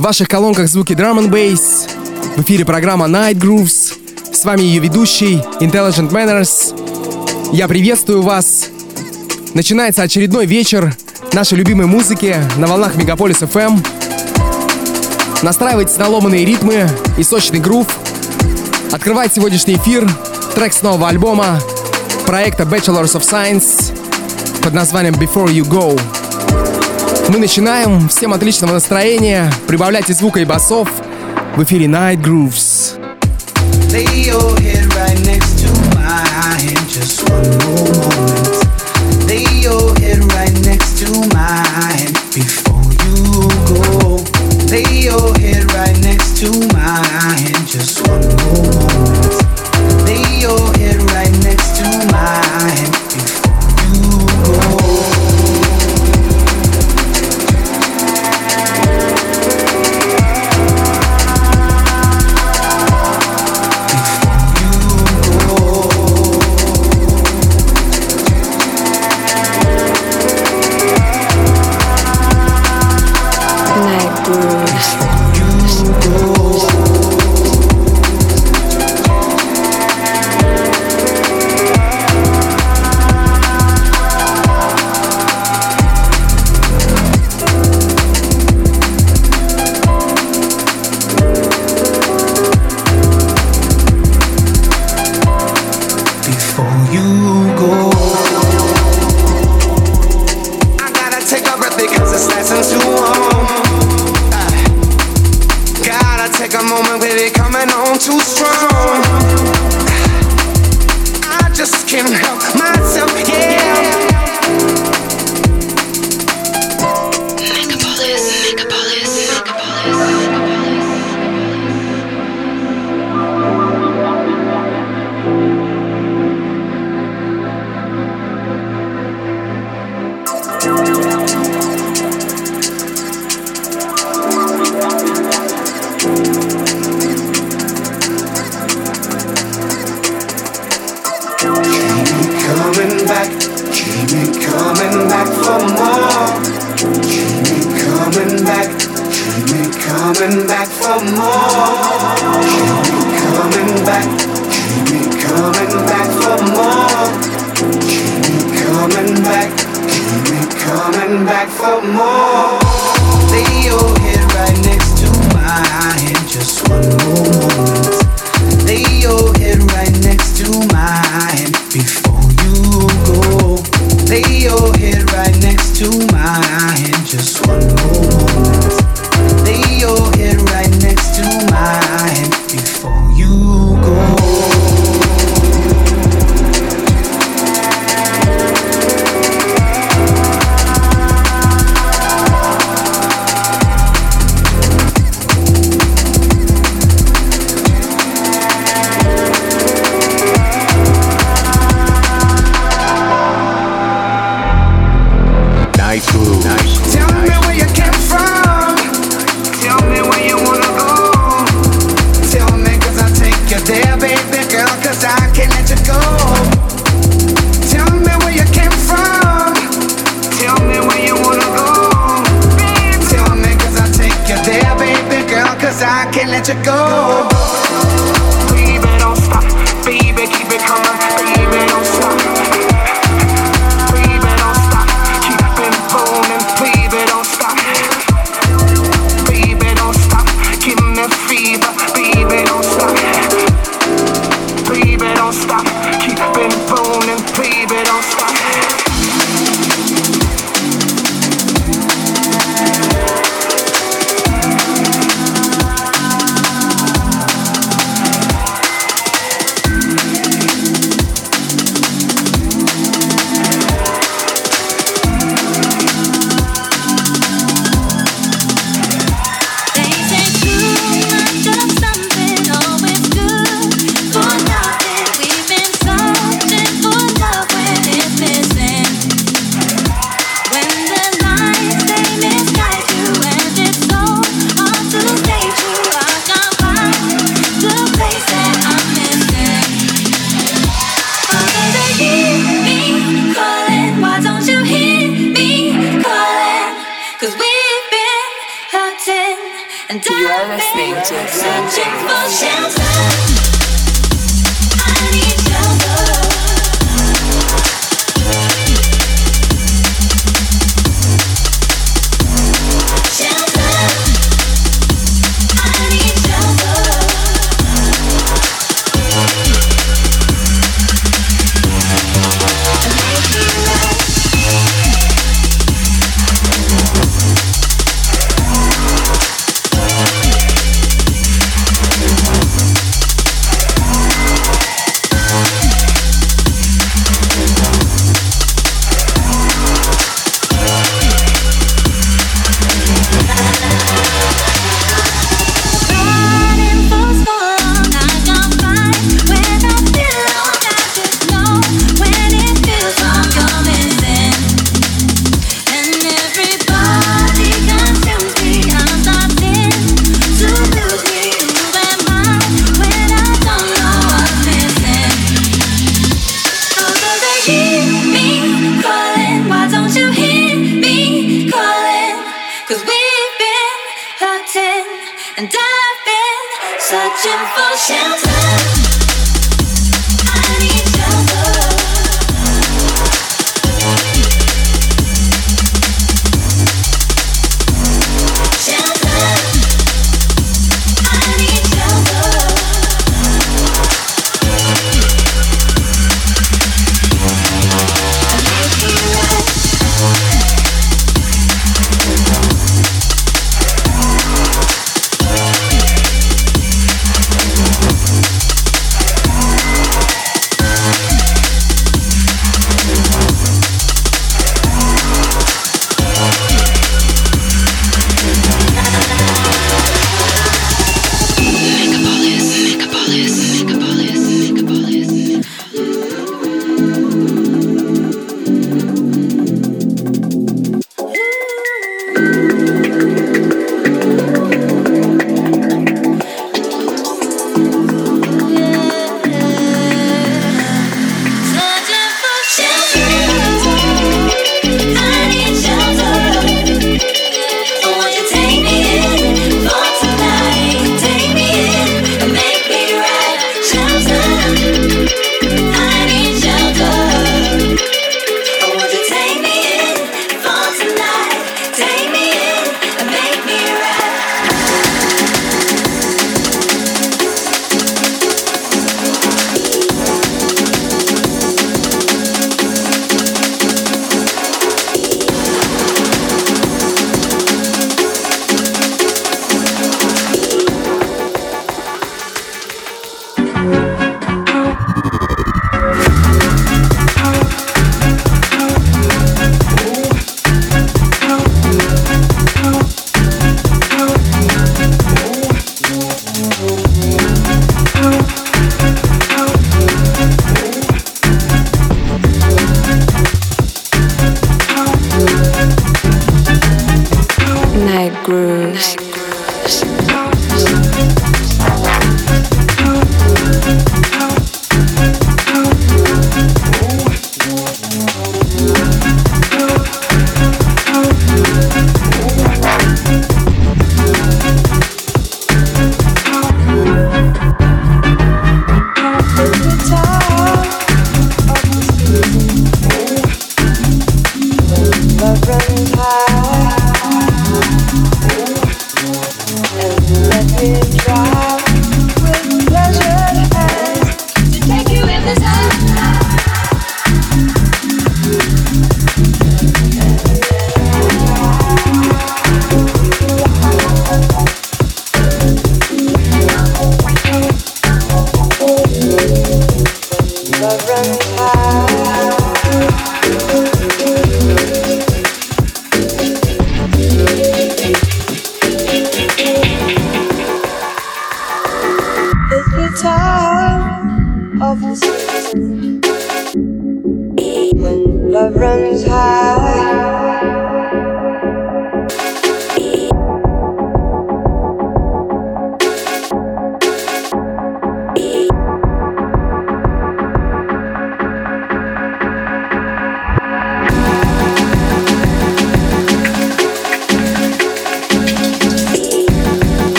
В ваших колонках звуки Drum and Bass. В эфире программа Night Grooves. С вами ее ведущий Intelligent Manners. Я приветствую вас. Начинается очередной вечер нашей любимой музыки на волнах Мегаполис FM. Настраивайтесь на ломаные ритмы и сочный грув. Открывает сегодняшний эфир трек с нового альбома проекта Bachelors of Science под названием Before You Go. Мы начинаем. Всем отличного настроения. Прибавляйте звука и басов. В эфире Night Grooves. Just one more moment. Lay your head right next to mine searching for shelter.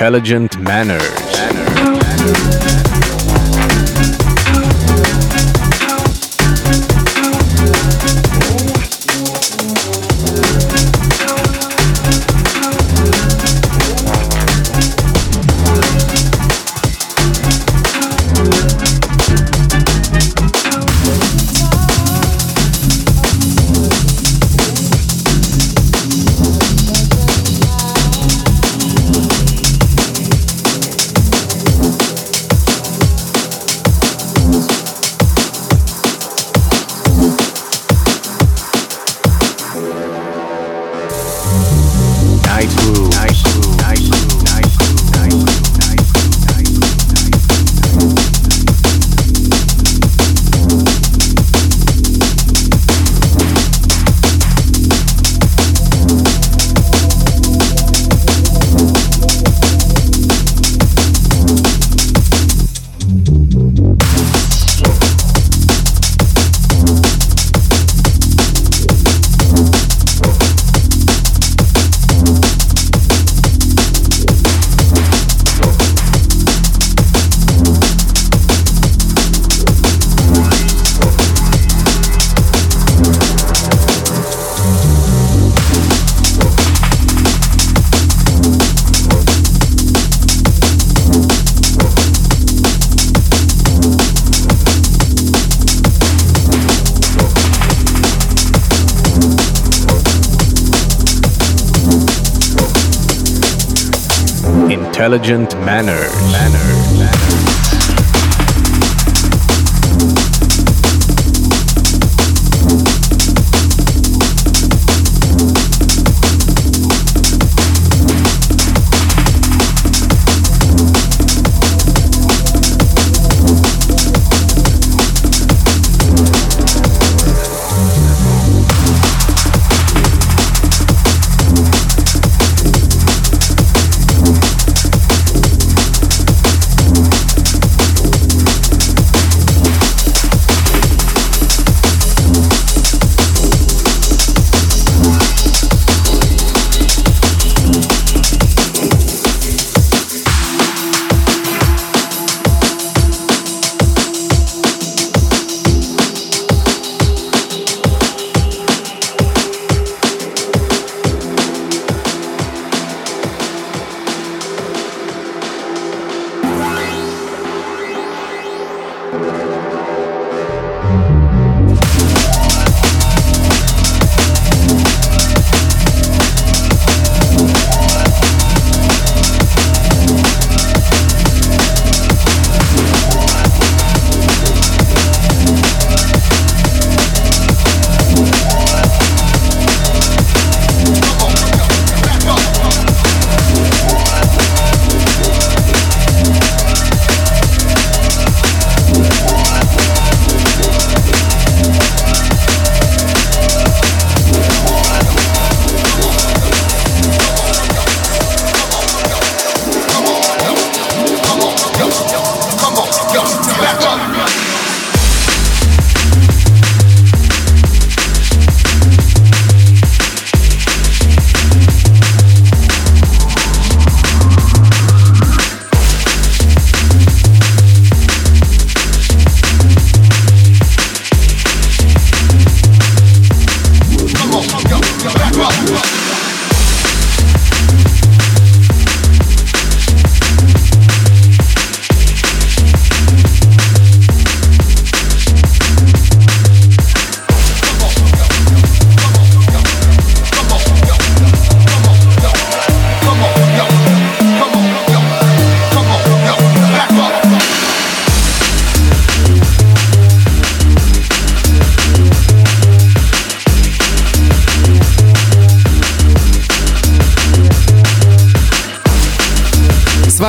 Intelligent Manners. Night Intelligent Manners. Manners.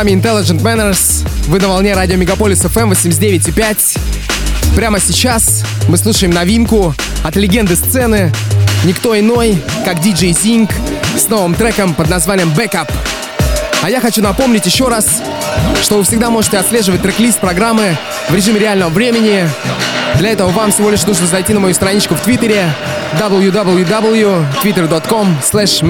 Вами Intelligent Manners. Вы на волне радио Мегаполис FM 89.5. Прямо сейчас мы слушаем новинку от легенды сцены никто иной, как DJ Zing с новым треком под названием Backup. А я хочу напомнить еще раз, что вы всегда можете отслеживать трек-лист программы в режиме реального времени. Для этого вам всего лишь нужно зайти на мою страничку в Твиттере www.twitter.com slash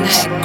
gelenler.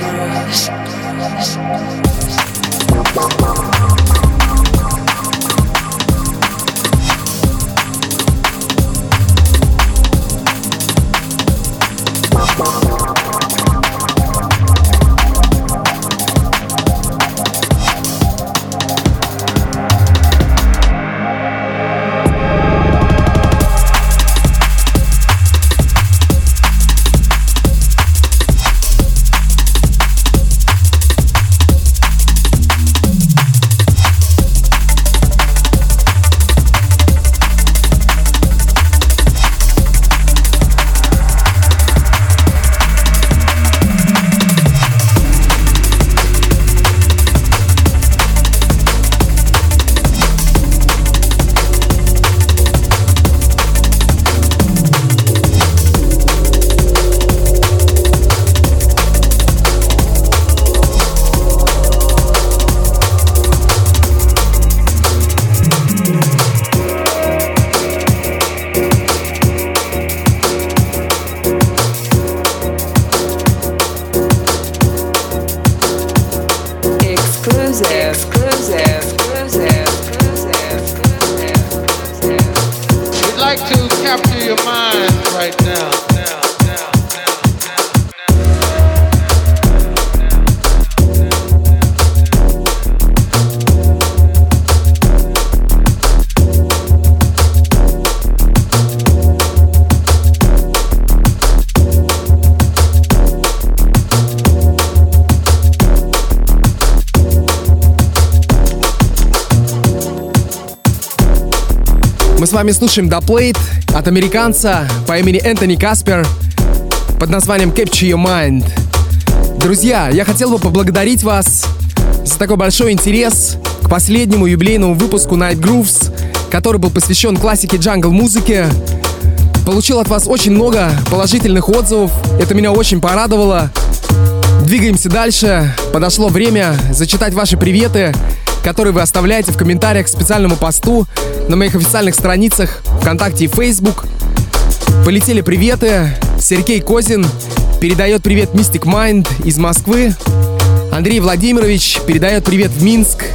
Вами слушаем Plate от американца по имени Энтони Каспер под названием Capture Your Mind. Друзья, я хотел бы поблагодарить вас за такой большой интерес к последнему юбилейному выпуску Night Grooves, который был посвящен классике джангл музыки. Получил от вас очень много положительных отзывов, это меня очень порадовало. Двигаемся дальше. Подошло время зачитать ваши приветы, которые вы оставляете в комментариях к специальному посту на моих официальных страницах ВКонтакте и Facebook. Полетели приветы. Сергей Козин передает привет Mystic Mind из Москвы. Андрей Владимирович передает привет в Минск.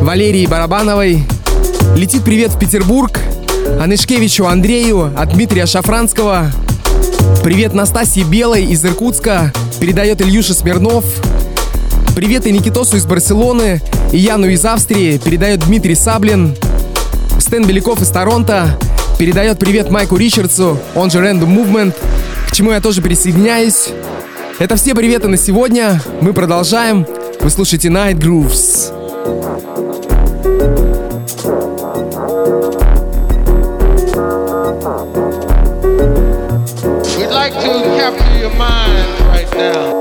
Валерии Барабановой. Летит привет в Петербург. Анышкевичу Андрею от Дмитрия Шафранского. Привет Настасье Белой из Иркутска. Передает Ильюша Смирнов. Привет и Никитосу из Барселоны. И Яну из Австрии. Передает Дмитрий Саблин. Стэн Беляков из Торонто. Передает привет Майку Ричардсу, он же Random Movement, к чему я тоже присоединяюсь. Это все приветы на сегодня. Мы продолжаем. Вы слушаете Night Grooves. We'd like to capture your mind right now.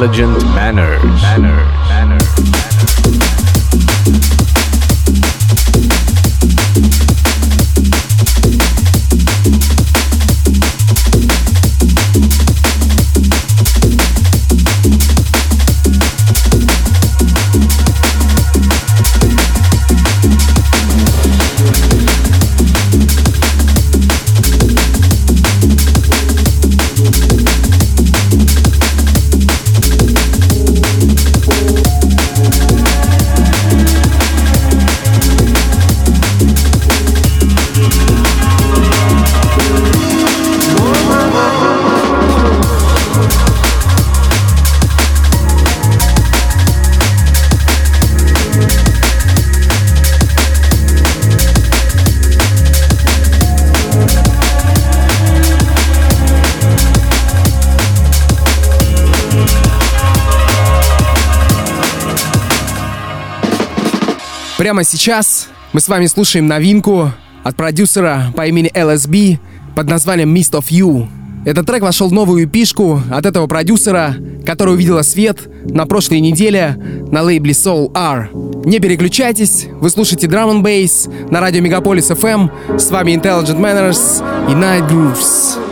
Intelligent manners. Manners. Прямо сейчас мы с вами слушаем новинку от продюсера по имени LSB под названием Mist of You. Этот трек вошел в новую эпишку от этого продюсера, который увидела свет на прошлой неделе на лейбле Soul R. Не переключайтесь, вы слушаете Drum and Bass на радио Мегаполис FM. С вами Intelligent Manners и Night Grooves.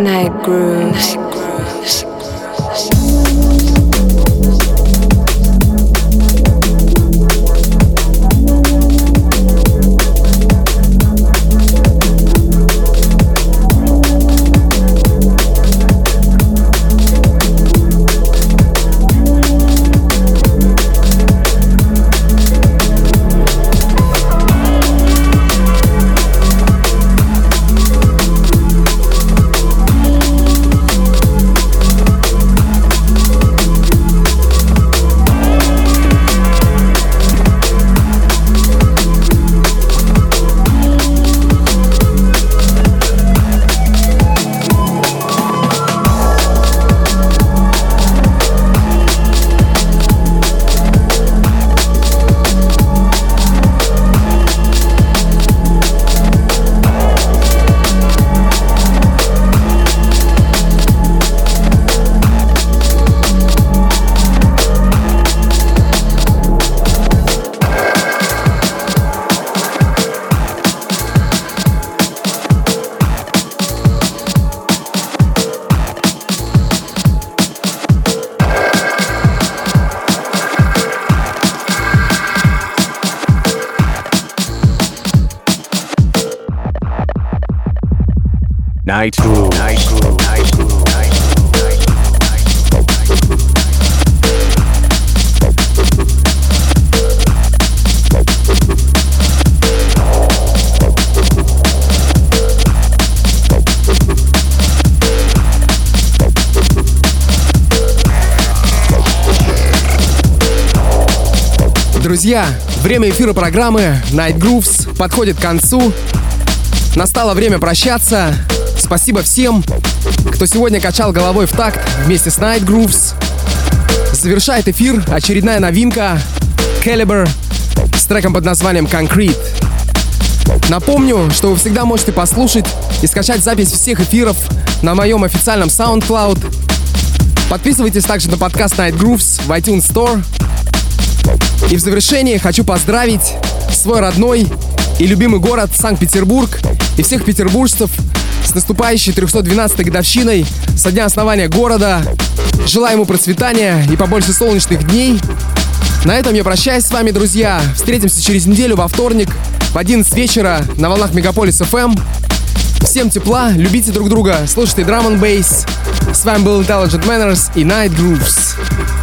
night grooves. Друзья, время эфира программы Night Grooves подходит к концу. Настало время прощаться. Спасибо всем, кто сегодня качал головой в такт вместе с Night Grooves. Завершает эфир очередная новинка Caliber с треком под названием Concrete. Напомню, что вы всегда можете послушать и скачать запись всех эфиров на моем официальном SoundCloud. Подписывайтесь также на подкаст Night Grooves в iTunes Store – и в завершение хочу поздравить свой родной и любимый город Санкт-Петербург и всех петербуржцев с наступающей 312-й годовщиной со дня основания города. Желаю ему процветания и побольше солнечных дней. На этом я прощаюсь с вами, друзья. Встретимся через неделю во вторник в 11 вечера на волнах Мегаполис FM. Всем тепла, любите друг друга, слушайте Drum and Bass. С вами был Intelligent Manners и Night Grooves.